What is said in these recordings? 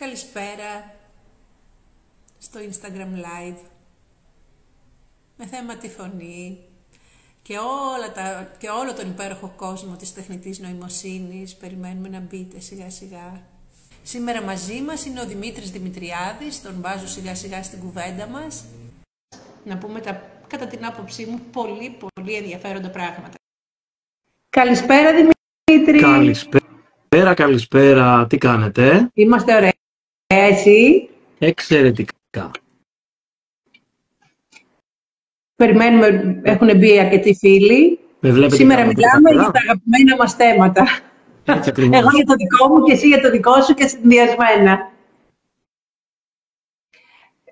Καλησπέρα στο Instagram Live με θέμα τη φωνή και, όλα τα, και όλο τον υπέροχο κόσμο της τεχνητής νοημοσύνης. Περιμένουμε να μπείτε σιγά σιγά. Σήμερα μαζί μας είναι ο Δημήτρης Δημητριάδης, τον βάζω σιγά σιγά στην κουβέντα μας. Να πούμε τα, κατά την άποψή μου, πολύ πολύ ενδιαφέροντα πράγματα. Καλησπέρα Δημήτρη. Καλησπέρα, καλησπέρα. Τι κάνετε; Είμαστε ωραία. Εσύ. Εξαιρετικά. Περιμένουμε, έχουν μπει αρκετοί φίλοι. Σήμερα μιλάμε για τα αγαπημένα μας θέματα. Εγώ για το δικό μου και εσύ για το δικό σου και συνδυασμένα.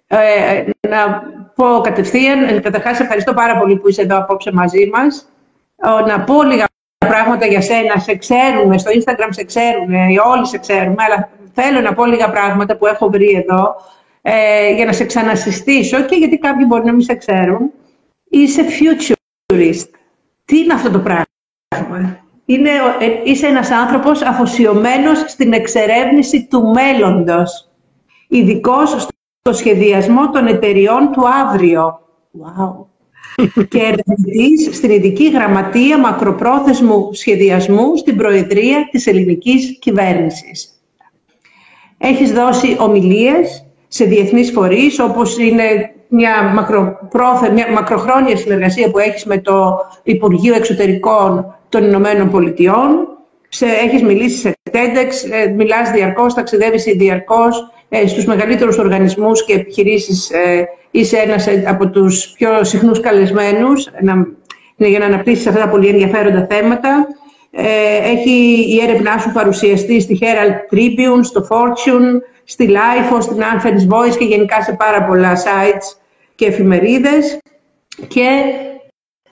Ε, να πω κατευθείαν, ε, καταρχάς ευχαριστώ πάρα πολύ που είσαι εδώ απόψε μαζί μας. Να πω λίγα πράγματα για σένα, σε ξέρουμε, στο Instagram σε ξέρουμε, όλοι σε ξέρουμε, αλλά θέλω να πω λίγα πράγματα που έχω βρει εδώ ε, για να σε ξανασυστήσω και γιατί κάποιοι μπορεί να μην σε ξέρουν. Είσαι futurist. Τι είναι αυτό το πράγμα; Είναι, ε, είσαι ένας άνθρωπος αφοσιωμένος στην εξερεύνηση του μέλλοντος. Ειδικός στο σχεδιασμό των εταιριών του αύριο. Wow. και ερευνητής στην ειδική γραμματεία μακροπρόθεσμου σχεδιασμού στην Προεδρία της ελληνικής κυβέρνησης. Έχεις δώσει ομιλίες σε διεθνείς φορείς, όπως είναι μια, μακροπρόθε, μια μακροχρόνια συνεργασία που έχεις με το Υπουργείο Εξωτερικών των Ηνωμένων Πολιτειών. Σε, έχεις μιλήσει σε TEDx, ε, μιλάς διαρκώς, ταξιδεύεις διαρκώς ε, στους μεγαλύτερους οργανισμούς και επιχειρήσεις. Ε, είσαι ένας από τους πιο συχνούς καλεσμένους να, για να αναπτύσσεις αυτά τα πολύ ενδιαφέροντα θέματα. Ε, έχει η έρευνά σου παρουσιαστεί στη Herald Tribune, στο Fortune, στη Life, στην Athens Voice και γενικά σε πάρα πολλά sites και εφημερίδες. Και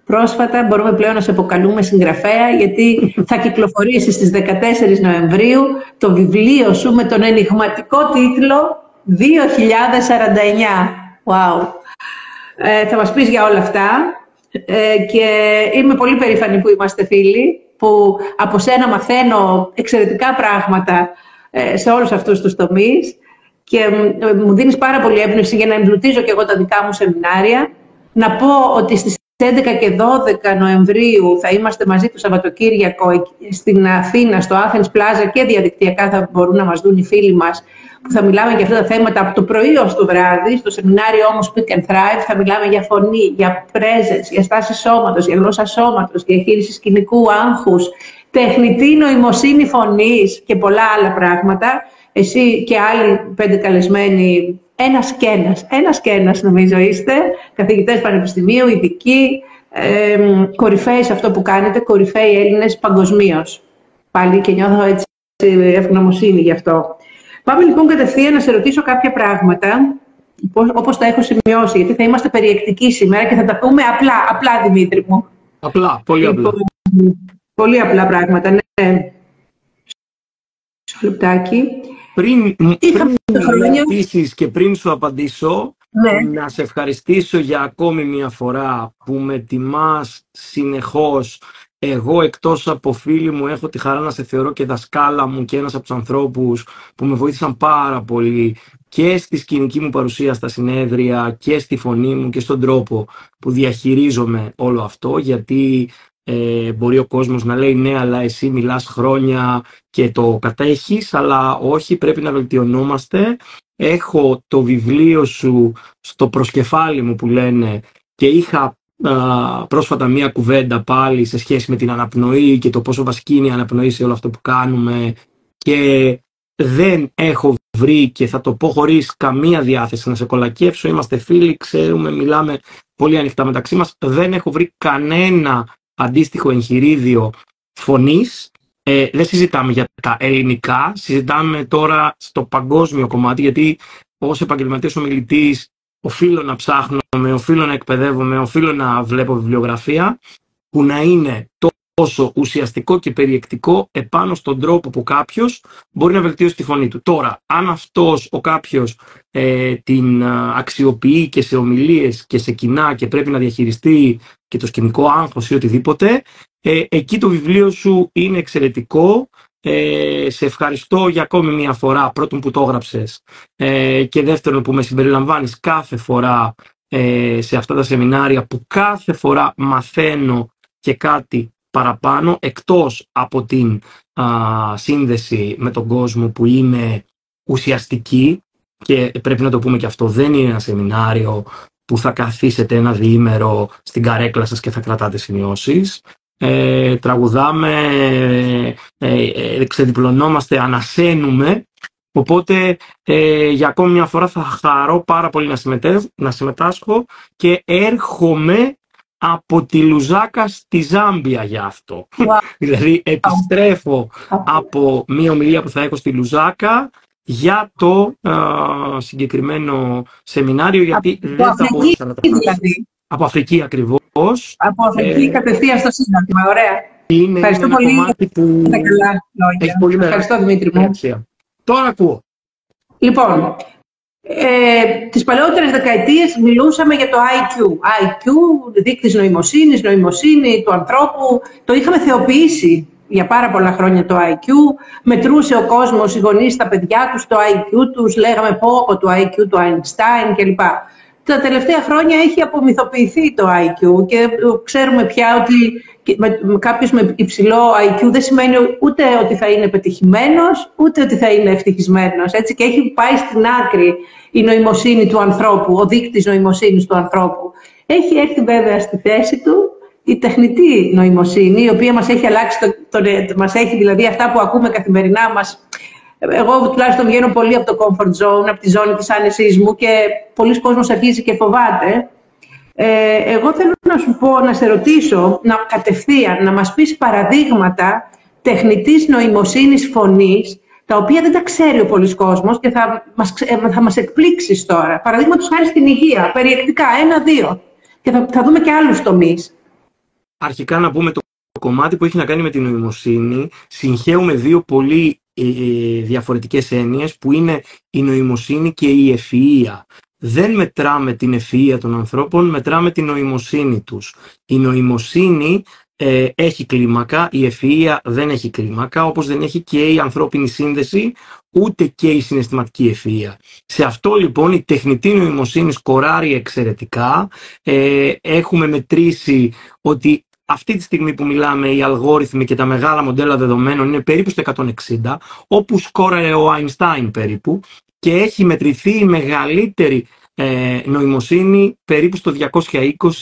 πρόσφατα μπορούμε πλέον να σε αποκαλούμε συγγραφέα γιατί θα κυκλοφορήσει στις 14 Νοεμβρίου το βιβλίο σου με τον ενηγματικό τίτλο 2049. Wow. Ε, θα μας πεις για όλα αυτά ε, και είμαι πολύ περήφανη που είμαστε φίλοι που από σένα μαθαίνω εξαιρετικά πράγματα ε, σε όλους αυτούς τους τομείς και ε, μου δίνεις πάρα πολύ έμπνευση για να εμπλουτίζω και εγώ τα δικά μου σεμινάρια. Να πω ότι στις 11 και 12 Νοεμβρίου θα είμαστε μαζί το Σαββατοκύριακο στην Αθήνα, στο Athens Plaza και διαδικτυακά θα μπορούν να μας δουν οι φίλοι μας που θα μιλάμε για αυτά τα θέματα από το πρωί ως το βράδυ. Στο σεμινάριο όμως Speak and Thrive θα μιλάμε για φωνή, για presence, για στάση σώματος, για γλώσσα σώματος, διαχείριση σκηνικού άγχους, τεχνητή νοημοσύνη φωνής και πολλά άλλα πράγματα. Εσύ και άλλοι πέντε καλεσμένοι, ένας και ένας, ένας και ένας νομίζω είστε, καθηγητές πανεπιστημίου, ειδικοί, ε, κορυφαίοι σε αυτό που κάνετε, κορυφαίοι Έλληνες παγκοσμίως. Πάλι και νιώθω έτσι ευγνωμοσύνη γι' αυτό. Πάμε λοιπόν κατευθείαν να σε ρωτήσω κάποια πράγματα, όπως τα έχω σημειώσει, γιατί θα είμαστε περιεκτικοί σήμερα και θα τα πούμε απλά, απλά Δημήτρη μου. Απλά, πολύ απλά. Λοιπόν, πολύ απλά πράγματα, ναι. λεπτάκι. Πριν, πριν και πριν σου απαντήσω, ναι. να σε ευχαριστήσω για ακόμη μια φορά που με τιμάς συνεχώς εγώ εκτός από φίλοι μου έχω τη χαρά να σε θεωρώ και δασκάλα μου και ένας από τους ανθρώπους που με βοήθησαν πάρα πολύ και στη σκηνική μου παρουσία στα συνέδρια και στη φωνή μου και στον τρόπο που διαχειρίζομαι όλο αυτό γιατί ε, μπορεί ο κόσμος να λέει ναι αλλά εσύ μιλάς χρόνια και το κατέχεις αλλά όχι πρέπει να βελτιωνόμαστε έχω το βιβλίο σου στο προσκεφάλι μου που λένε και είχα πρόσφατα μία κουβέντα πάλι σε σχέση με την αναπνοή και το πόσο βασική είναι η αναπνοή σε όλο αυτό που κάνουμε και δεν έχω βρει και θα το πω χωρίς καμία διάθεση να σε κολακεύσω, είμαστε φίλοι, ξέρουμε, μιλάμε πολύ ανοιχτά μεταξύ μας, δεν έχω βρει κανένα αντίστοιχο εγχειρίδιο φωνής. Ε, δεν συζητάμε για τα ελληνικά, συζητάμε τώρα στο παγκόσμιο κομμάτι, γιατί ως επαγγελματίας ομιλητής οφείλω να ψάχνω, οφείλω να εκπαιδεύομαι, οφείλω να βλέπω βιβλιογραφία που να είναι τόσο ουσιαστικό και περιεκτικό επάνω στον τρόπο που κάποιος μπορεί να βελτιώσει τη φωνή του. Τώρα, αν αυτός ο κάποιος ε, την αξιοποιεί και σε ομιλίες και σε κοινά και πρέπει να διαχειριστεί και το σκηνικό άγχος ή οτιδήποτε, ε, εκεί το βιβλίο σου είναι εξαιρετικό ε, σε ευχαριστώ για ακόμη μια φορά, πρώτον που το έγραψες ε, και δεύτερον που με συμπεριλαμβάνεις κάθε φορά ε, σε αυτά τα σεμινάρια που κάθε φορά μαθαίνω και κάτι παραπάνω εκτός από την σύνδεση με τον κόσμο που είναι ουσιαστική και πρέπει να το πούμε και αυτό δεν είναι ένα σεμινάριο που θα καθίσετε ένα διήμερο στην καρέκλα σας και θα κρατάτε σημειώσεις. Ε, τραγουδάμε, ε, ε, ξεδιπλωνόμαστε, ανασένουμε. Οπότε ε, για ακόμη μια φορά θα χαρώ πάρα πολύ να, να συμμετάσχω και έρχομαι από τη Λουζάκα στη Ζάμπια για αυτό. δηλαδή επιστρέφω από μια ομιλία που θα έχω στη Λουζάκα για το συγκεκριμένο σεμινάριο γιατί από δεν θα μπορούσα να το δηλαδή. Από Αφρική ακριβώς. Από Αφρική ε, κατευθείαν στο Σύνταγμα. Ωραία. Είναι, Ευχαριστώ ένα πολύ. κομμάτι που έχει πολύ Ευχαριστώ Δημήτρη μου. Τώρα ακούω. Λοιπόν, ε, τις παλαιότερες δεκαετίες μιλούσαμε για το IQ. IQ, δείκτης νοημοσύνης, νοημοσύνη του ανθρώπου. Το είχαμε θεοποιήσει για πάρα πολλά χρόνια το IQ. Μετρούσε ο κόσμος, οι γονείς, τα παιδιά τους, το IQ τους. Λέγαμε πω από το IQ του Einstein κλπ. Τα τελευταία χρόνια έχει απομυθοποιηθεί το IQ και ξέρουμε πια ότι με, κάποιος με υψηλό IQ δεν σημαίνει ούτε ότι θα είναι πετυχημένος, ούτε ότι θα είναι ευτυχισμένος. Έτσι, και έχει πάει στην άκρη η νοημοσύνη του ανθρώπου, ο δείκτης νοημοσύνης του ανθρώπου. Έχει έρθει βέβαια στη θέση του η τεχνητή νοημοσύνη, η οποία μας έχει αλλάξει, το, το, μας έχει δηλαδή αυτά που ακούμε καθημερινά μας. Εγώ τουλάχιστον βγαίνω πολύ από το comfort zone, από τη ζώνη της άνεσής μου και πολλοί κόσμος αρχίζει και φοβάται. Ε, εγώ θέλω να σου πω, να σε ρωτήσω, να κατευθείαν, να μας πεις παραδείγματα τεχνητής νοημοσύνης φωνής, τα οποία δεν τα ξέρει ο πολλής κόσμος και θα μας, θα μας εκπλήξεις τώρα. Παραδείγματος χάρη στην υγεία, περιεκτικά, ένα-δύο. Και θα, θα δούμε και άλλους τομείς. Αρχικά να πούμε το κομμάτι που έχει να κάνει με την νοημοσύνη. Συγχαίουμε δύο πολύ ε, ε διαφορετικές έννοιες που είναι η νοημοσύνη και η ευφυΐα δεν μετράμε την ευφυΐα των ανθρώπων, μετράμε την νοημοσύνη τους. Η νοημοσύνη ε, έχει κλίμακα, η ευφυΐα δεν έχει κλίμακα, όπως δεν έχει και η ανθρώπινη σύνδεση, ούτε και η συναισθηματική ευφυΐα. Σε αυτό λοιπόν η τεχνητή νοημοσύνη σκοράρει εξαιρετικά. Ε, έχουμε μετρήσει ότι αυτή τη στιγμή που μιλάμε οι αλγόριθμοι και τα μεγάλα μοντέλα δεδομένων είναι περίπου στο 160, όπου σκόραρε ο Einstein περίπου και έχει μετρηθεί η μεγαλύτερη ε, νοημοσύνη περίπου στο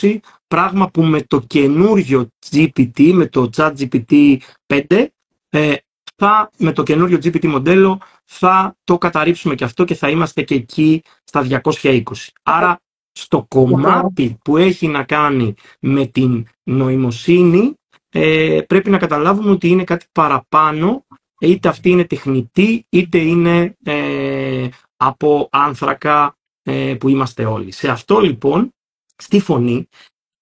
220, πράγμα που με το καινούριο GPT, με το chat GPT 5, ε, θα, με το καινούριο GPT μοντέλο θα το καταρρύψουμε και αυτό και θα είμαστε και εκεί στα 220. Άρα στο κομμάτι που έχει να κάνει με την νοημοσύνη ε, πρέπει να καταλάβουμε ότι είναι κάτι παραπάνω είτε αυτή είναι τεχνητή είτε είναι ε, από άνθρακα ε, που είμαστε όλοι. Σε αυτό λοιπόν, στη φωνή,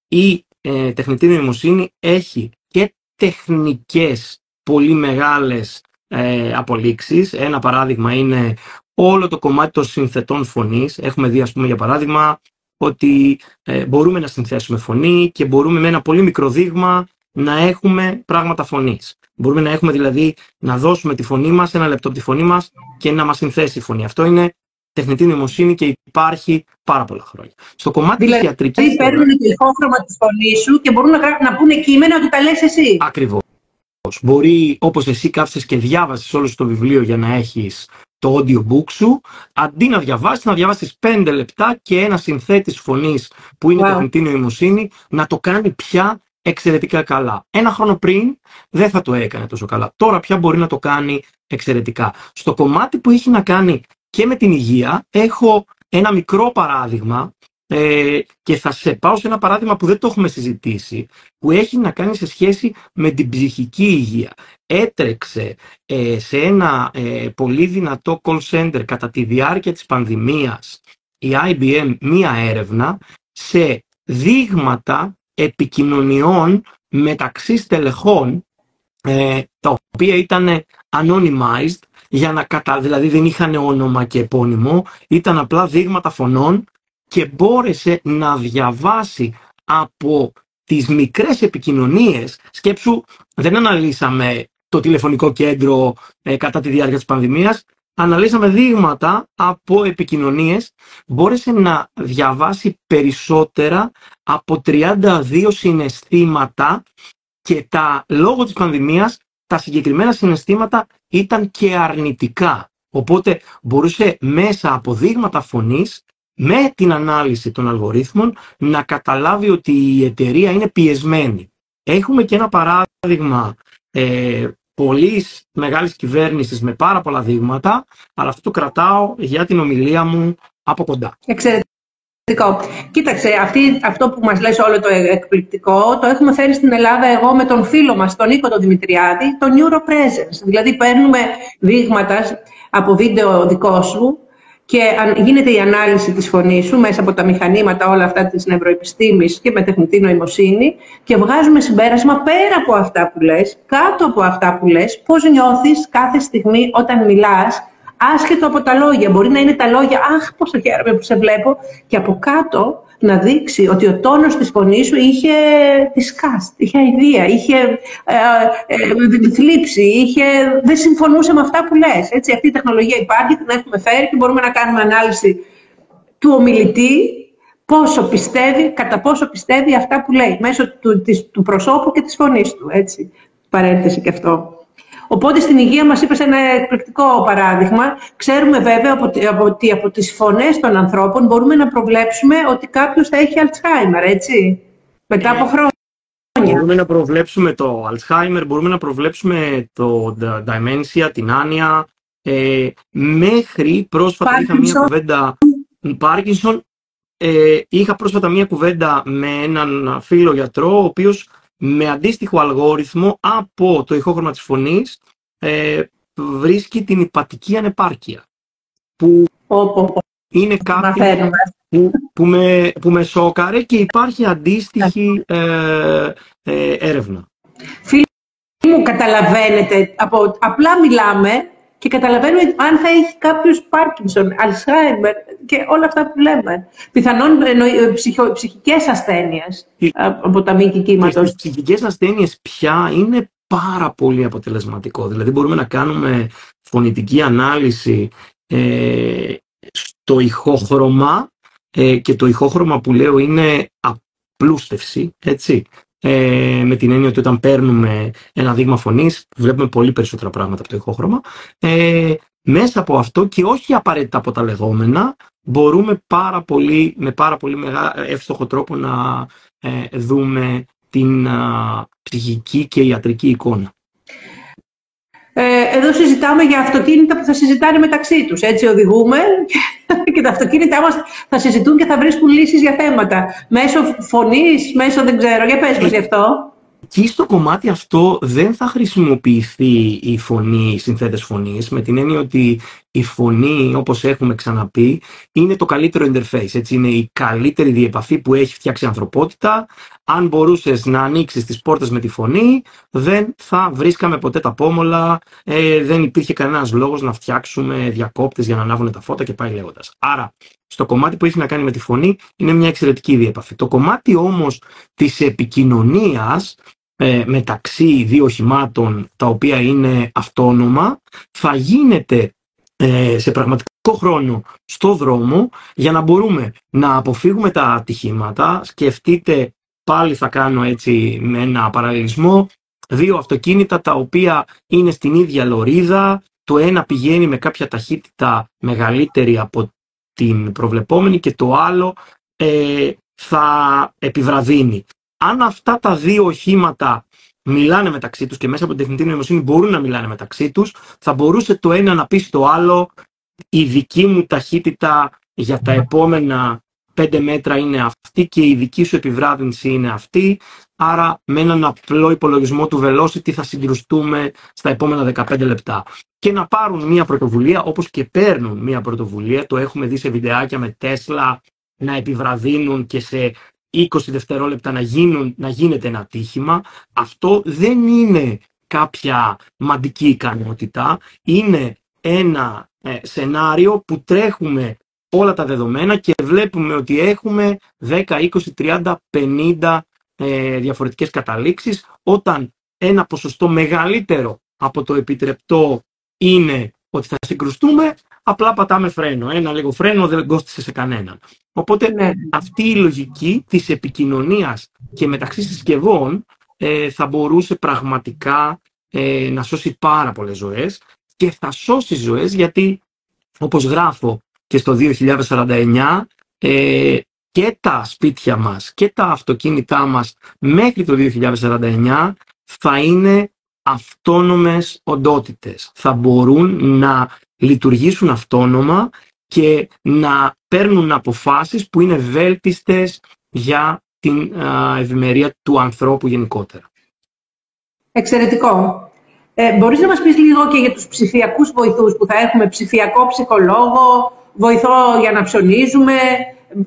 η ε, τεχνητή νοημοσύνη έχει και τεχνικές πολύ μεγάλες ε, απολύξεις. Ένα παράδειγμα είναι όλο το κομμάτι των συνθετών φωνής. Έχουμε δει, ας πούμε, για παράδειγμα, ότι ε, μπορούμε να συνθέσουμε φωνή και μπορούμε με ένα πολύ μικρό δείγμα να έχουμε πράγματα φωνής. Μπορούμε να έχουμε δηλαδή να δώσουμε τη φωνή μας, ένα λεπτό από τη φωνή μας και να μας συνθέσει η φωνή. Αυτό είναι τεχνητή νοημοσύνη και υπάρχει πάρα πολλά χρόνια. Στο κομμάτι δηλαδή, της ιατρικής... Δηλαδή παίρνουν το ηχόχρωμα της φωνής σου και μπορούν να, να πούνε κείμενα ότι τα λες εσύ. Ακριβώς. Μπορεί, όπως εσύ κάθεσες και διάβασες όλο το βιβλίο για να έχεις το audiobook σου, αντί να διαβάσεις, να διαβάσεις πέντε λεπτά και ένα συνθέτης φωνής που είναι wow. τεχνητή νοημοσύνη να το κάνει πια εξαιρετικά καλά. Ένα χρόνο πριν δεν θα το έκανε τόσο καλά. Τώρα πια μπορεί να το κάνει εξαιρετικά. Στο κομμάτι που έχει να κάνει και με την υγεία έχω ένα μικρό παράδειγμα ε, και θα σε πάω σε ένα παράδειγμα που δεν το έχουμε συζητήσει που έχει να κάνει σε σχέση με την ψυχική υγεία. Έτρεξε ε, σε ένα ε, πολύ δυνατό call center κατά τη διάρκεια της πανδημίας η IBM μία έρευνα σε δείγματα επικοινωνιών μεταξύ στελεχών τα οποία ήταν anonymized για να κατα... δηλαδή δεν είχαν όνομα και επώνυμο, ήταν απλά δείγματα φωνών και μπόρεσε να διαβάσει από τις μικρές επικοινωνίες, σκέψου δεν αναλύσαμε το τηλεφωνικό κέντρο ε, κατά τη διάρκεια της πανδημίας. Αναλύσαμε δείγματα από επικοινωνίες. Μπόρεσε να διαβάσει περισσότερα από 32 συναισθήματα και τα λόγω της πανδημίας τα συγκεκριμένα συναισθήματα ήταν και αρνητικά. Οπότε μπορούσε μέσα από δείγματα φωνής με την ανάλυση των αλγορίθμων να καταλάβει ότι η εταιρεία είναι πιεσμένη. Έχουμε και ένα παράδειγμα ε, πολύ μεγάλης κυβέρνησης με πάρα πολλά δείγματα, αλλά αυτό το κρατάω για την ομιλία μου από κοντά. Εξαιρετικό. Κοίταξε, αυτή, αυτό που μας λες όλο το εκπληκτικό, το έχουμε φέρει στην Ελλάδα εγώ με τον φίλο μας, τον Νίκο τον Δημητριάδη, το Neuropresence. Δηλαδή παίρνουμε δείγματα από βίντεο δικό σου, και γίνεται η ανάλυση της φωνής σου μέσα από τα μηχανήματα όλα αυτά της νευροεπιστήμης και με τεχνητή νοημοσύνη και βγάζουμε συμπέρασμα πέρα από αυτά που λες, κάτω από αυτά που λες, πώς νιώθεις κάθε στιγμή όταν μιλάς, άσχετο από τα λόγια. Μπορεί να είναι τα λόγια «Αχ, πόσο χαίρομαι που σε βλέπω» και από κάτω να δείξει ότι ο τόνος της φωνής σου είχε δισκάστ, είχε αηδία, είχε ε, ε, θλίψη, είχε, δεν συμφωνούσε με αυτά που λες. Έτσι, αυτή η τεχνολογία υπάρχει, την έχουμε φέρει και μπορούμε να κάνουμε ανάλυση του ομιλητή, πόσο πιστεύει, κατά πόσο πιστεύει αυτά που λέει, μέσω του, της, του προσώπου και της φωνής του. Έτσι, παρένθεση και αυτό. Οπότε στην υγεία μας είπες ένα εκπληκτικό παράδειγμα. Ξέρουμε βέβαια ότι από τις φωνές των ανθρώπων μπορούμε να προβλέψουμε ότι κάποιος θα έχει Alzheimer, έτσι, μετά από χρόνια. Μπορούμε να προβλέψουμε το Alzheimer, μπορούμε να προβλέψουμε το dementia, την άνοια. Ε, μέχρι πρόσφατα Parkinson. είχα μία κουβέντα... Parkinson. Ε, είχα πρόσφατα μία κουβέντα με έναν φίλο γιατρό, ο οποίος με αντίστοιχο αλγόριθμο από το ηχόχρωμα της φωνής ε, βρίσκει την υπατική ανεπάρκεια που είναι κάτι που, που, με, που με σόκαρε και υπάρχει αντίστοιχη ε, ε, έρευνα. Φίλοι μου, καταλαβαίνετε, από, απλά μιλάμε και καταλαβαίνουμε αν θα έχει κάποιος Πάρκινσον, Αλσχάιμερ και όλα αυτά που λέμε. Πιθανόν ε, ψυχο, ψυχικές ασθένειες από τα μήκη κύματος. Οι ψυχικές ασθένειες πια είναι πάρα πολύ αποτελεσματικό. Δηλαδή μπορούμε να κάνουμε φωνητική ανάλυση ε, στο ηχόχρωμα ε, και το ηχόχρωμα που λέω είναι απλούστευση, έτσι. Ε, με την έννοια ότι όταν παίρνουμε ένα δείγμα φωνής βλέπουμε πολύ περισσότερα πράγματα από το ηχόχρωμα. Ε, μέσα από αυτό και όχι απαραίτητα από τα λεγόμενα μπορούμε πάρα πολύ, με πάρα πολύ μεγά, εύστοχο τρόπο να ε, δούμε την ψυχική και ιατρική εικόνα. Ε, εδώ συζητάμε για αυτοκίνητα που θα συζητάνε μεταξύ τους. Έτσι οδηγούμε και τα αυτοκίνητά μας θα συζητούν και θα βρίσκουν λύσεις για θέματα. Μέσω φωνής, μέσω δεν ξέρω. Για πες μας γι' αυτό. Και στο κομμάτι αυτό δεν θα χρησιμοποιηθεί η φωνή, οι συνθέτες φωνής, με την έννοια ότι η φωνή, όπως έχουμε ξαναπεί, είναι το καλύτερο interface. Έτσι, είναι η καλύτερη διεπαφή που έχει φτιάξει η ανθρωπότητα. Αν μπορούσες να ανοίξεις τις πόρτες με τη φωνή, δεν θα βρίσκαμε ποτέ τα πόμολα, ε, δεν υπήρχε κανένας λόγος να φτιάξουμε διακόπτες για να ανάβουν τα φώτα και πάει λέγοντας. Άρα, στο κομμάτι που έχει να κάνει με τη φωνή, είναι μια εξαιρετική διεπαφή. Το κομμάτι όμως της επικοινωνίας, ε, μεταξύ δύο οχημάτων τα οποία είναι αυτόνομα θα γίνεται ε, σε πραγματικό χρόνο στο δρόμο για να μπορούμε να αποφύγουμε τα ατυχήματα. Σκεφτείτε, πάλι θα κάνω έτσι με ένα παραλληλισμό, δύο αυτοκίνητα τα οποία είναι στην ίδια λωρίδα, το ένα πηγαίνει με κάποια ταχύτητα μεγαλύτερη από την προβλεπόμενη και το άλλο ε, θα επιβραδύνει αν αυτά τα δύο οχήματα μιλάνε μεταξύ τους και μέσα από την τεχνητή νοημοσύνη μπορούν να μιλάνε μεταξύ τους, θα μπορούσε το ένα να πει στο άλλο η δική μου ταχύτητα για τα επόμενα πέντε μέτρα είναι αυτή και η δική σου επιβράδυνση είναι αυτή. Άρα με έναν απλό υπολογισμό του velocity θα συγκρουστούμε στα επόμενα 15 λεπτά. Και να πάρουν μια πρωτοβουλία όπως και παίρνουν μια πρωτοβουλία, το έχουμε δει σε βιντεάκια με Τέσλα να επιβραδύνουν και σε 20 δευτερόλεπτα να, γίνουν, να γίνεται ένα ατύχημα, αυτό δεν είναι κάποια μαντική ικανότητα, είναι ένα ε, σενάριο που τρέχουμε όλα τα δεδομένα και βλέπουμε ότι έχουμε 10, 20, 30, 50 ε, διαφορετικές καταλήξεις όταν ένα ποσοστό μεγαλύτερο από το επιτρεπτό είναι ότι θα συγκρουστούμε, απλά πατάμε φρένο. Ένα λίγο φρένο δεν κόστησε σε κανέναν. Οπότε ναι. αυτή η λογική της επικοινωνίας και μεταξύ συσκευών ε, θα μπορούσε πραγματικά ε, να σώσει πάρα πολλές ζωές και θα σώσει ζωές γιατί όπως γράφω και στο 2049 ε, και τα σπίτια μας και τα αυτοκίνητά μας μέχρι το 2049 θα είναι αυτόνομες οντότητες. Θα μπορούν να λειτουργήσουν αυτόνομα και να παίρνουν αποφάσεις που είναι βέλτιστες για την ευημερία του ανθρώπου γενικότερα. Εξαιρετικό. Ε, μπορείς να μας πεις λίγο και για τους ψηφιακούς βοηθούς που θα έχουμε ψηφιακό ψυχολόγο, βοηθό για να ψωνίζουμε,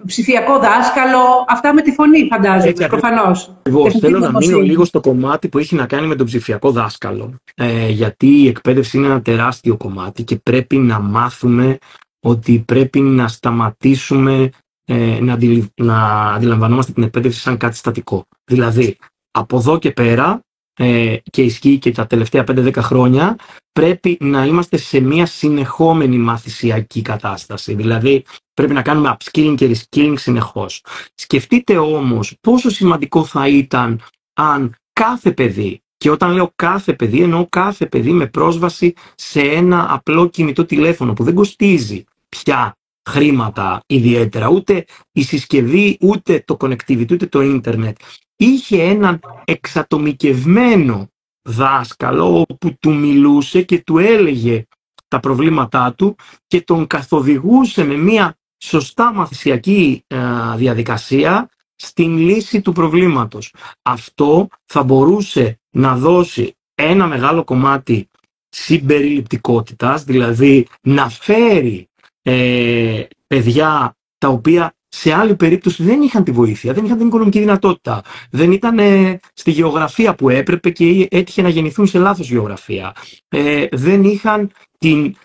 ψηφιακό δάσκαλο, αυτά με τη φωνή φαντάζομαι, προφανώς. Εγώ θέλω να μείνω λίγο στο κομμάτι που έχει να κάνει με τον ψηφιακό δάσκαλο, ε, γιατί η εκπαίδευση είναι ένα τεράστιο κομμάτι και πρέπει να μάθουμε ότι πρέπει να σταματήσουμε ε, να, να αντιλαμβανόμαστε την εκπαίδευση σαν κάτι στατικό. Δηλαδή, από εδώ και πέρα ε, και ισχύει και τα τελευταία 5-10 χρόνια, πρέπει να είμαστε σε μια συνεχόμενη μαθησιακή κατάσταση. Δηλαδή, πρέπει να κάνουμε upskilling και reskilling συνεχώς. Σκεφτείτε όμως πόσο σημαντικό θα ήταν αν κάθε παιδί, και όταν λέω κάθε παιδί, εννοώ κάθε παιδί με πρόσβαση σε ένα απλό κινητό τηλέφωνο που δεν κοστίζει πια χρήματα ιδιαίτερα, ούτε η συσκευή, ούτε το connectivity, ούτε το ίντερνετ είχε έναν εξατομικευμένο δάσκαλο που του μιλούσε και του έλεγε τα προβλήματά του και τον καθοδηγούσε με μια σωστά μαθησιακή ε, διαδικασία στην λύση του προβλήματος. Αυτό θα μπορούσε να δώσει ένα μεγάλο κομμάτι συμπεριληπτικότητας, δηλαδή να φέρει ε, παιδιά τα οποία σε άλλη περίπτωση δεν είχαν τη βοήθεια, δεν είχαν την οικονομική δυνατότητα. Δεν ήταν ε, στη γεωγραφία που έπρεπε και έτυχε να γεννηθούν σε λάθος γεωγραφία. Ε, δεν είχαν την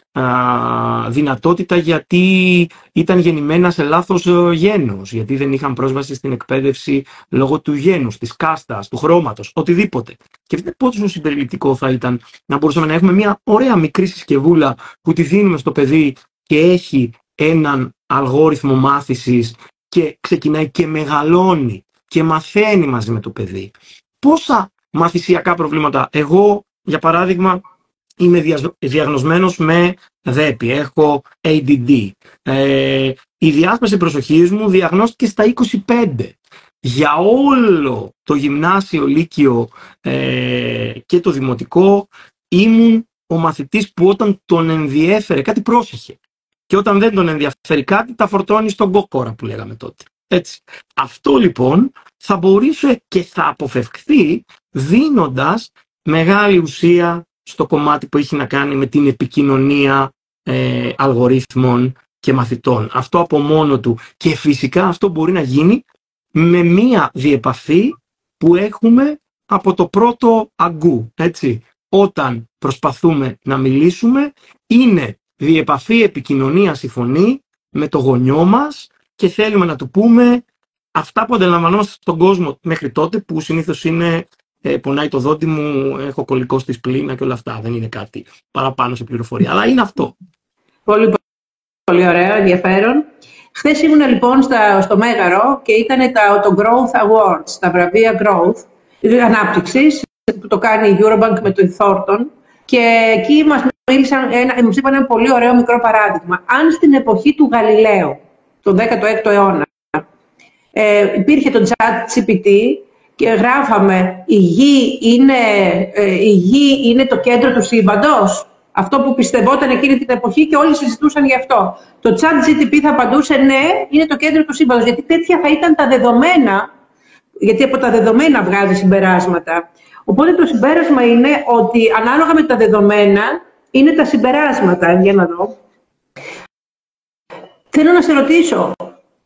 δυνατότητα γιατί ήταν γεννημένα σε λάθος ε, γένος, γιατί δεν είχαν πρόσβαση στην εκπαίδευση λόγω του γένους, της κάστας, του χρώματος, οτιδήποτε. Και αυτό πόσο συμπεριληπτικό θα ήταν να μπορούσαμε να έχουμε μια ωραία μικρή συσκευούλα που τη δίνουμε στο παιδί και έχει έναν αλγόριθμο μάθησης και ξεκινάει και μεγαλώνει και μαθαίνει μαζί με το παιδί. Πόσα μαθησιακά προβλήματα. Εγώ, για παράδειγμα, είμαι διαγνωσμένος με ΔΕΠΗ, έχω ADD. Ε, η διάσπαση προσοχής μου διαγνώστηκε στα 25. Για όλο το γυμνάσιο, λύκειο ε, και το δημοτικό ήμουν ο μαθητής που όταν τον ενδιέφερε κάτι πρόσεχε. Και όταν δεν τον ενδιαφέρει κάτι, τα φορτώνει στον κόκορα που λέγαμε τότε. Έτσι. Αυτό λοιπόν θα μπορούσε και θα αποφευχθεί δίνοντας μεγάλη ουσία στο κομμάτι που έχει να κάνει με την επικοινωνία ε, αλγορίθμων και μαθητών. Αυτό από μόνο του. Και φυσικά αυτό μπορεί να γίνει με μία διεπαφή που έχουμε από το πρώτο αγκού. Έτσι. Όταν προσπαθούμε να μιλήσουμε, είναι διεπαφή επικοινωνία η φωνή με το γονιό μας και θέλουμε να του πούμε αυτά που αντιλαμβανόμαστε στον κόσμο μέχρι τότε που συνήθως είναι ε, πονάει το δόντι μου, έχω κολλικό στη σπλήνα και όλα αυτά. Δεν είναι κάτι παραπάνω σε πληροφορία, αλλά είναι αυτό. Πολύ, πολύ ωραίο, ενδιαφέρον. Χθες ήμουν λοιπόν στα, στο Μέγαρο και ήταν τα, το Growth Awards, τα βραβεία Growth, ανάπτυξης, που το κάνει η Eurobank με το Thornton. Και εκεί μας μίλησαν, ένα, μας είπαν ένα πολύ ωραίο μικρό παράδειγμα. Αν στην εποχή του Γαλιλαίου, τον 16ο αιώνα, ε, υπήρχε το chat GPT και γράφαμε η γη, είναι, ε, η γη είναι το κέντρο του σύμπαντος. Αυτό που πιστευόταν εκείνη την εποχή και όλοι συζητούσαν γι' αυτό. Το chat GTP θα απαντούσε ναι, είναι το κέντρο του σύμπαντος. Γιατί τέτοια θα ήταν τα δεδομένα, γιατί από τα δεδομένα βγάζει συμπεράσματα. Οπότε το συμπέρασμα είναι ότι ανάλογα με τα δεδομένα είναι τα συμπεράσματα. Για να δω. Θέλω να σε ρωτήσω,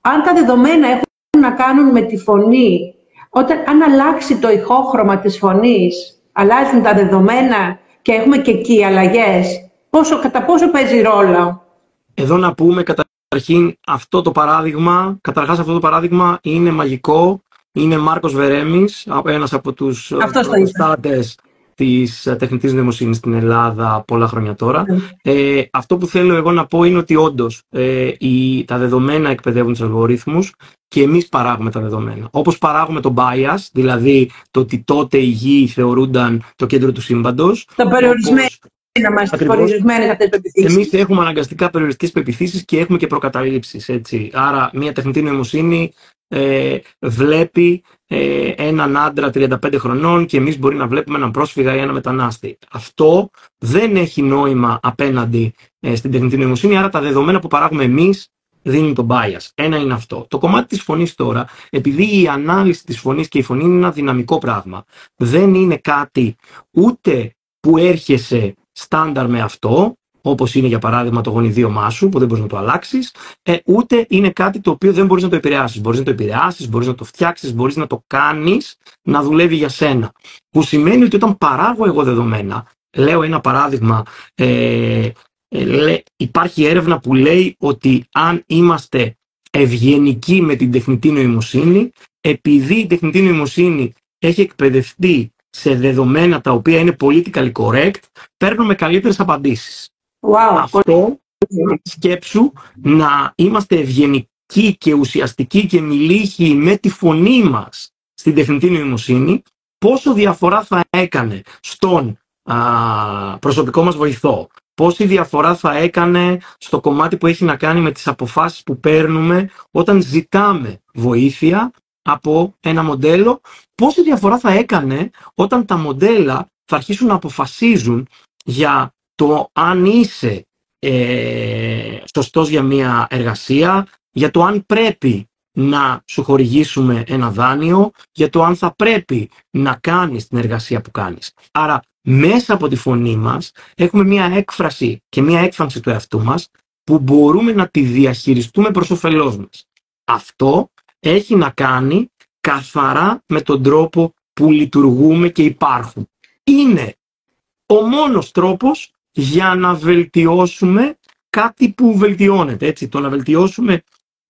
αν τα δεδομένα έχουν να κάνουν με τη φωνή όταν, αν αλλάξει το ηχόχρωμα της φωνής, αλλάζουν τα δεδομένα και έχουμε και εκεί αλλαγές, πόσο, κατά πόσο παίζει ρόλο; Εδώ να πούμε καταρχήν αυτό το παράδειγμα, καταρχάς αυτό το παράδειγμα είναι μαγικό, είναι Μάρκος Βερέμης, ένας από τους προστάτες της τεχνητής νοημοσύνης στην Ελλάδα πολλά χρόνια τώρα. Ναι. Ε, αυτό που θέλω εγώ να πω είναι ότι όντως ε, τα δεδομένα εκπαιδεύουν τους αλγορίθμους και εμείς παράγουμε τα δεδομένα. Όπως παράγουμε το bias, δηλαδή το ότι τότε οι γη θεωρούνταν το κέντρο του σύμπαντος. Το περιορισμένο. Να είμαστε περιορισμένε αυτέ τι πεπιθήσεις. Εμείς έχουμε αναγκαστικά περιοριστικές πεπιθήσεις και έχουμε και προκαταλήψεις. Άρα, μια τεχνητή νοημοσύνη ε, βλέπει ε, έναν άντρα 35 χρονών και εμείς μπορεί να βλέπουμε έναν πρόσφυγα ή έναν μετανάστη. Αυτό δεν έχει νόημα απέναντι ε, στην τεχνητή νοημοσύνη, άρα τα δεδομένα που παράγουμε εμείς δίνουν το bias. Ένα είναι αυτό. Το κομμάτι της φωνής τώρα, επειδή η ανάλυση της φωνής και η φωνή είναι ένα δυναμικό πράγμα, δεν είναι κάτι ούτε που έρχεσαι στάνταρ με αυτό, όπως είναι για παράδειγμα το γονιδίωμά σου, που δεν μπορείς να το αλλάξεις, ε, ούτε είναι κάτι το οποίο δεν μπορείς να το επηρεάσεις. Μπορείς να το επηρεάσεις, μπορείς να το φτιάξεις, μπορείς να το κάνεις να δουλεύει για σένα. Που σημαίνει ότι όταν παράγω εγώ δεδομένα, λέω ένα παράδειγμα, ε, ε, υπάρχει έρευνα που λέει ότι αν είμαστε ευγενικοί με την τεχνητή νοημοσύνη, επειδή η τεχνητή νοημοσύνη έχει εκπαιδευτεί σε δεδομένα τα οποία είναι politically correct, παίρνουμε καλύτερες απαντήσεις. Wow. Αυτό σκέψου να είμαστε ευγενικοί και ουσιαστικοί και μιλήχοι με τη φωνή μας στην τεχνητή νοημοσύνη, πόσο διαφορά θα έκανε στον α, προσωπικό μας βοηθό, πόση διαφορά θα έκανε στο κομμάτι που έχει να κάνει με τις αποφάσεις που παίρνουμε όταν ζητάμε βοήθεια από ένα μοντέλο, πόση διαφορά θα έκανε όταν τα μοντέλα θα αρχίσουν να αποφασίζουν για το αν είσαι ε, σωστός για μια εργασία, για το αν πρέπει να σου χορηγήσουμε ένα δάνειο, για το αν θα πρέπει να κάνεις την εργασία που κάνεις. Άρα μέσα από τη φωνή μας έχουμε μια έκφραση και μια έκφανση του εαυτού μας που μπορούμε να τη διαχειριστούμε προς όφελός μας. Αυτό έχει να κάνει καθαρά με τον τρόπο που λειτουργούμε και υπάρχουμε. Είναι ο μόνος τρόπος για να βελτιώσουμε κάτι που βελτιώνεται. Έτσι. Το να βελτιώσουμε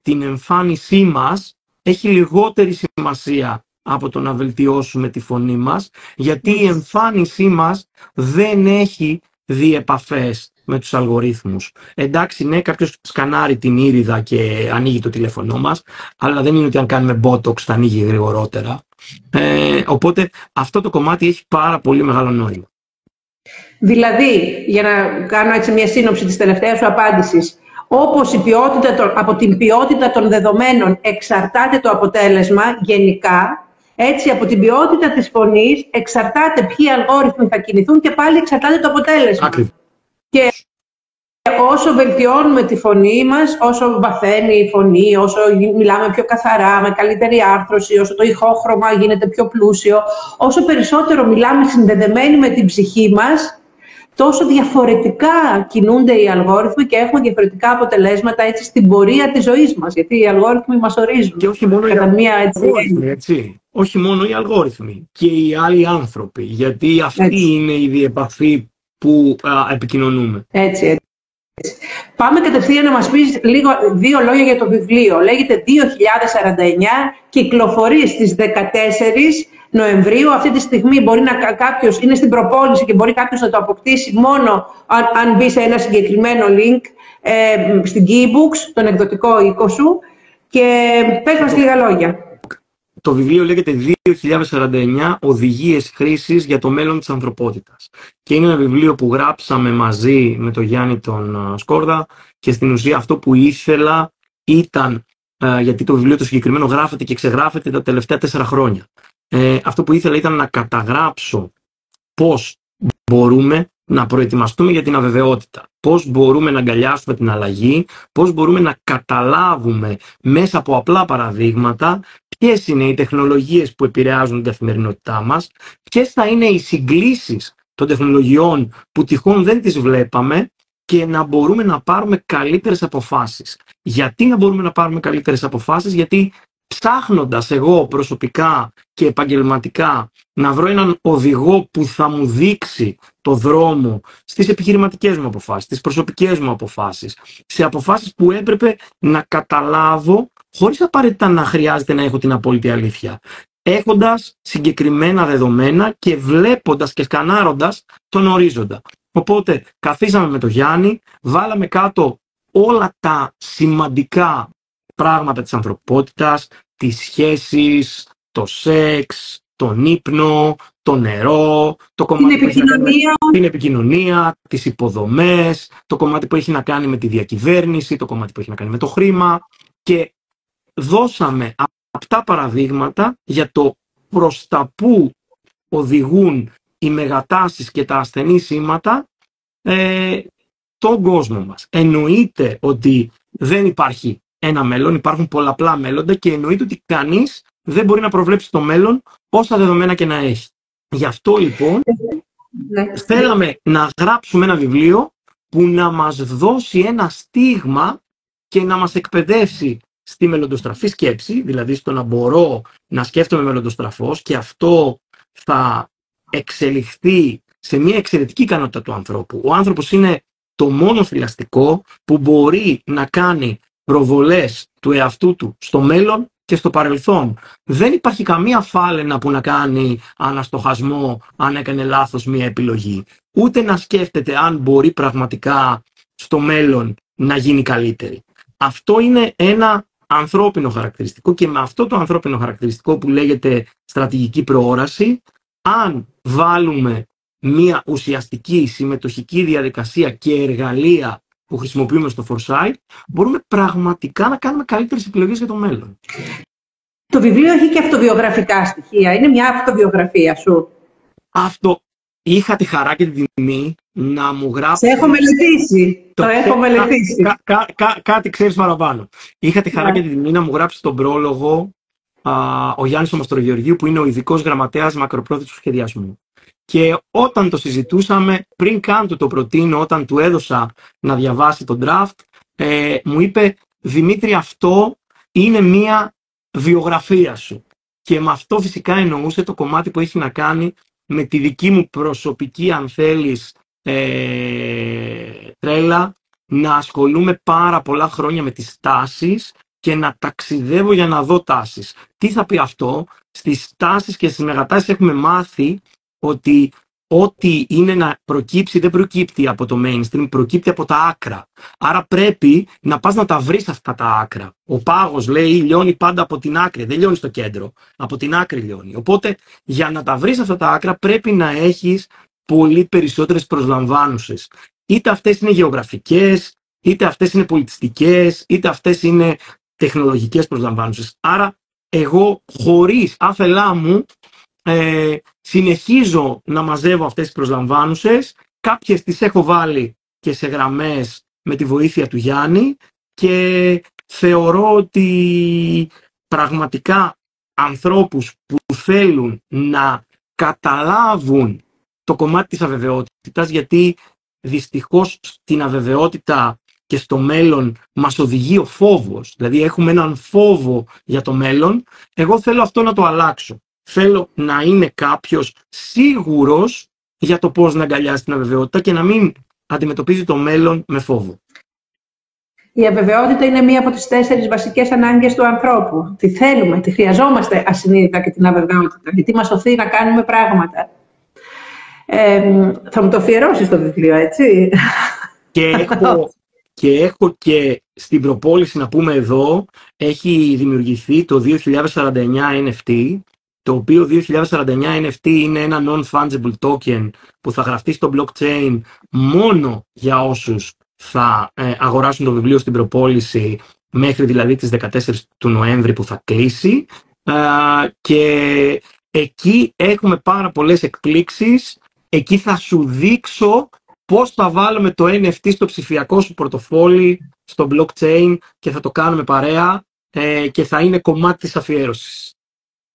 την εμφάνισή μας έχει λιγότερη σημασία από το να βελτιώσουμε τη φωνή μας, γιατί η εμφάνισή μας δεν έχει διεπαφές με τους αλγορίθμους. Εντάξει, ναι, κάποιος σκανάρει την ήριδα και ανοίγει το τηλέφωνό μας, αλλά δεν είναι ότι αν κάνουμε botox θα ανοίγει γρηγορότερα. Ε, οπότε αυτό το κομμάτι έχει πάρα πολύ μεγάλο νόημα. Δηλαδή, για να κάνω έτσι μια σύνοψη της τελευταίας σου απάντησης, όπως η ποιότητα, από την ποιότητα των δεδομένων εξαρτάται το αποτέλεσμα γενικά, έτσι από την ποιότητα της φωνής εξαρτάται ποιοι αλγόριθμοι θα κινηθούν και πάλι εξαρτάται το αποτέλεσμα. Και όσο βελτιώνουμε τη φωνή μας, όσο βαθαίνει η φωνή, όσο μιλάμε πιο καθαρά, με καλύτερη άρθρωση, όσο το ηχόχρωμα γίνεται πιο πλούσιο, όσο περισσότερο μιλάμε συνδεδεμένοι με την ψυχή μας, τόσο διαφορετικά κινούνται οι αλγόριθμοι και έχουμε διαφορετικά αποτελέσματα έτσι στην πορεία της ζωής μας, γιατί οι αλγόριθμοι μας ορίζουν. Και όχι μόνο οι αλγόριθμοι, έτσι. Όχι μόνο οι αλγόριθμοι και οι άλλοι άνθρωποι, γιατί αυτή είναι η διεπαφή που επικοινωνούμε. Έτσι, έτσι. Πάμε κατευθείαν να μας πεις λίγο, δύο λόγια για το βιβλίο. Λέγεται 2049, κυκλοφορεί στις 14 Νοεμβρίου. Αυτή τη στιγμή μπορεί να κάποιος είναι στην προπόνηση και μπορεί κάποιος να το αποκτήσει μόνο αν, αν μπει σε ένα συγκεκριμένο link ε, στην Keybooks, τον εκδοτικό οίκο σου. Και πες μας λίγα λόγια. Το βιβλίο λέγεται 2049 Οδηγίες χρήσης για το μέλλον της ανθρωπότητας. Και είναι ένα βιβλίο που γράψαμε μαζί με τον Γιάννη τον Σκόρδα και στην ουσία αυτό που ήθελα ήταν, γιατί το βιβλίο το συγκεκριμένο γράφεται και ξεγράφεται τα τελευταία τέσσερα χρόνια. Ε, αυτό που ήθελα ήταν να καταγράψω πώς μπορούμε να προετοιμαστούμε για την αβεβαιότητα. Πώς μπορούμε να αγκαλιάσουμε την αλλαγή, πώς μπορούμε να καταλάβουμε μέσα από απλά παραδείγματα ποιες είναι οι τεχνολογίες που επηρεάζουν την καθημερινότητά μας, ποιες θα είναι οι συγκλήσεις των τεχνολογιών που τυχόν δεν τις βλέπαμε και να μπορούμε να πάρουμε καλύτερες αποφάσεις. Γιατί να μπορούμε να πάρουμε καλύτερες αποφάσεις, γιατί ψάχνοντας εγώ προσωπικά και επαγγελματικά να βρω έναν οδηγό που θα μου δείξει το δρόμο στις επιχειρηματικές μου αποφάσεις, στις προσωπικές μου αποφάσεις, σε αποφάσεις που έπρεπε να καταλάβω χωρίς απαραίτητα να χρειάζεται να έχω την απόλυτη αλήθεια. έχοντας συγκεκριμένα δεδομένα και βλέποντας και σκανάροντας τον ορίζοντα. Οπότε καθίσαμε με τον Γιάννη, βάλαμε κάτω όλα τα σημαντικά πράγματα της ανθρωπότητας, τις σχέσεις, το σεξ, τον ύπνο, το νερό, το κομμάτι την επικοινωνία. Που την επικοινωνία, τις υποδομές, το κομμάτι που έχει να κάνει με τη διακυβέρνηση, το κομμάτι που έχει να κάνει με το χρήμα και δώσαμε αυτά παραδείγματα για το προς τα που οδηγούν οι μεγατάσεις και τα ασθενή σήματα ε, τον κόσμο μας. Εννοείται ότι δεν υπάρχει ένα μέλλον, υπάρχουν πολλαπλά μέλλοντα και εννοείται ότι κανείς δεν μπορεί να προβλέψει το μέλλον όσα δεδομένα και να έχει. Γι' αυτό λοιπόν ναι. θέλαμε να γράψουμε ένα βιβλίο που να μας δώσει ένα στίγμα και να μας εκπαιδεύσει στη μελλοντοστραφή σκέψη, δηλαδή στο να μπορώ να σκέφτομαι μελλοντοστραφώς και αυτό θα εξελιχθεί σε μια εξαιρετική ικανότητα του ανθρώπου. Ο άνθρωπος είναι το μόνο θηλαστικό που μπορεί να κάνει προβολές του εαυτού του στο μέλλον και στο παρελθόν. Δεν υπάρχει καμία φάλαινα που να κάνει αναστοχασμό αν έκανε λάθος μία επιλογή. Ούτε να σκέφτεται αν μπορεί πραγματικά στο μέλλον να γίνει καλύτερη. Αυτό είναι ένα ανθρώπινο χαρακτηριστικό και με αυτό το ανθρώπινο χαρακτηριστικό που λέγεται στρατηγική προόραση, αν βάλουμε μία ουσιαστική συμμετοχική διαδικασία και εργαλεία που χρησιμοποιούμε στο Foresight, μπορούμε πραγματικά να κάνουμε καλύτερες επιλογές για το μέλλον. Το βιβλίο έχει και αυτοβιογραφικά στοιχεία. Είναι μια αυτοβιογραφία σου. Αυτό. Είχα τη χαρά και την τιμή να μου γράψει. Σε έχω μελετήσει. Το, έχω μελετήσει. κάτι ξέρεις παραπάνω. Είχα τη χαρά ναι. και την τιμή να μου γράψει τον πρόλογο α, ο Γιάννης Ομαστρογεωργίου που είναι ο ειδικός γραμματέας μακροπρόθεσμου σχεδιασμού. Και όταν το συζητούσαμε, πριν καν του το προτείνω, όταν του έδωσα να διαβάσει τον draft, ε, μου είπε «Δημήτρη, αυτό είναι μία βιογραφία σου». Και με αυτό φυσικά εννοούσε το κομμάτι που έχει να κάνει με τη δική μου προσωπική, αν θέλεις, ε, τρέλα, να ασχολούμαι πάρα πολλά χρόνια με τις τάσεις και να ταξιδεύω για να δω τάσεις. Τι θα πει αυτό, στις τάσεις και στις μεγατάσεις έχουμε μάθει ότι ό,τι είναι να προκύψει δεν προκύπτει από το mainstream, προκύπτει από τα άκρα. Άρα πρέπει να πας να τα βρεις αυτά τα άκρα. Ο πάγος λέει λιώνει πάντα από την άκρη, δεν λιώνεις στο κέντρο, από την άκρη λιώνει. Οπότε για να τα βρεις αυτά τα άκρα πρέπει να έχεις πολύ περισσότερες προσλαμβάνουσες. Είτε αυτές είναι γεωγραφικές, είτε αυτές είναι πολιτιστικές, είτε αυτές είναι τεχνολογικές προσλαμβάνουσες. Άρα εγώ χωρίς άφελά μου ε, συνεχίζω να μαζεύω αυτές τις προσλαμβάνουσες. Κάποιες τις έχω βάλει και σε γραμμές με τη βοήθεια του Γιάννη και θεωρώ ότι πραγματικά ανθρώπους που θέλουν να καταλάβουν το κομμάτι της αβεβαιότητας γιατί δυστυχώς στην αβεβαιότητα και στο μέλλον μας οδηγεί ο φόβος, δηλαδή έχουμε έναν φόβο για το μέλλον, εγώ θέλω αυτό να το αλλάξω. Θέλω να είναι κάποιος σίγουρος για το πώς να αγκαλιάσει την αβεβαιότητα και να μην αντιμετωπίζει το μέλλον με φόβο. Η αβεβαιότητα είναι μία από τις τέσσερις βασικές ανάγκες του ανθρώπου. Τη θέλουμε, τη χρειαζόμαστε ασυνείδητα και την αβεβαιότητα, γιατί μας οθεί να κάνουμε πράγματα. Ε, θα μου το αφιερώσεις το βιβλίο, έτσι; Και έχω, και έχω και στην προπόληση να πούμε εδώ, έχει δημιουργηθεί το 2049 NFT, το οποίο 2049 NFT είναι ένα non-fungible token που θα γραφτεί στο blockchain μόνο για όσους θα ε, αγοράσουν το βιβλίο στην προπόληση μέχρι δηλαδή τις 14 του Νοέμβρη που θα κλείσει ε, και εκεί έχουμε πάρα πολλές εκπλήξεις εκεί θα σου δείξω πώς θα βάλουμε το NFT στο ψηφιακό σου πορτοφόλι στο blockchain και θα το κάνουμε παρέα ε, και θα είναι κομμάτι της αφιέρωσης.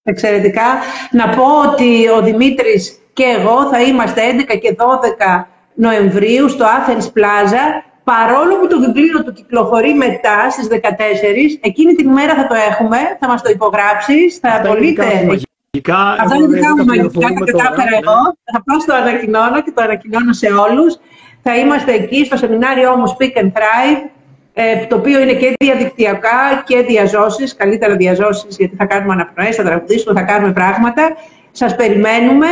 Εξαιρετικά. Να πω ότι ο Δημήτρης και εγώ θα είμαστε 11 και 12 Νοεμβρίου στο Athens Plaza, παρόλο που το βιβλίο του κυκλοφορεί μετά στις 14, εκείνη την ημέρα θα το έχουμε, θα μας το υπογράψεις, θα απολύτε. Αυτά είναι δικά μου μαγικά, τα κατάφερα εγώ. Θα πάω το ανακοινώνω και το ανακοινώνω σε όλους. Θα είμαστε εκεί στο σεμινάριό μου Speak and Thrive, ε, το οποίο είναι και διαδικτυακά και διαζώσεις, καλύτερα διαζώσεις, γιατί θα κάνουμε αναπνοές, θα τραγουδήσουμε, θα κάνουμε πράγματα. Σας περιμένουμε.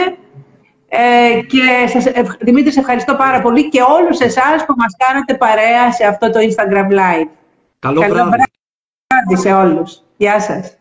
Ε, και σας, Δημήτρη, σε ευχαριστώ πάρα πολύ και όλους εσάς που μας κάνατε παρέα σε αυτό το Instagram Live. Καλό, Καλό βράδυ. βράδυ σε όλους. Γεια σας.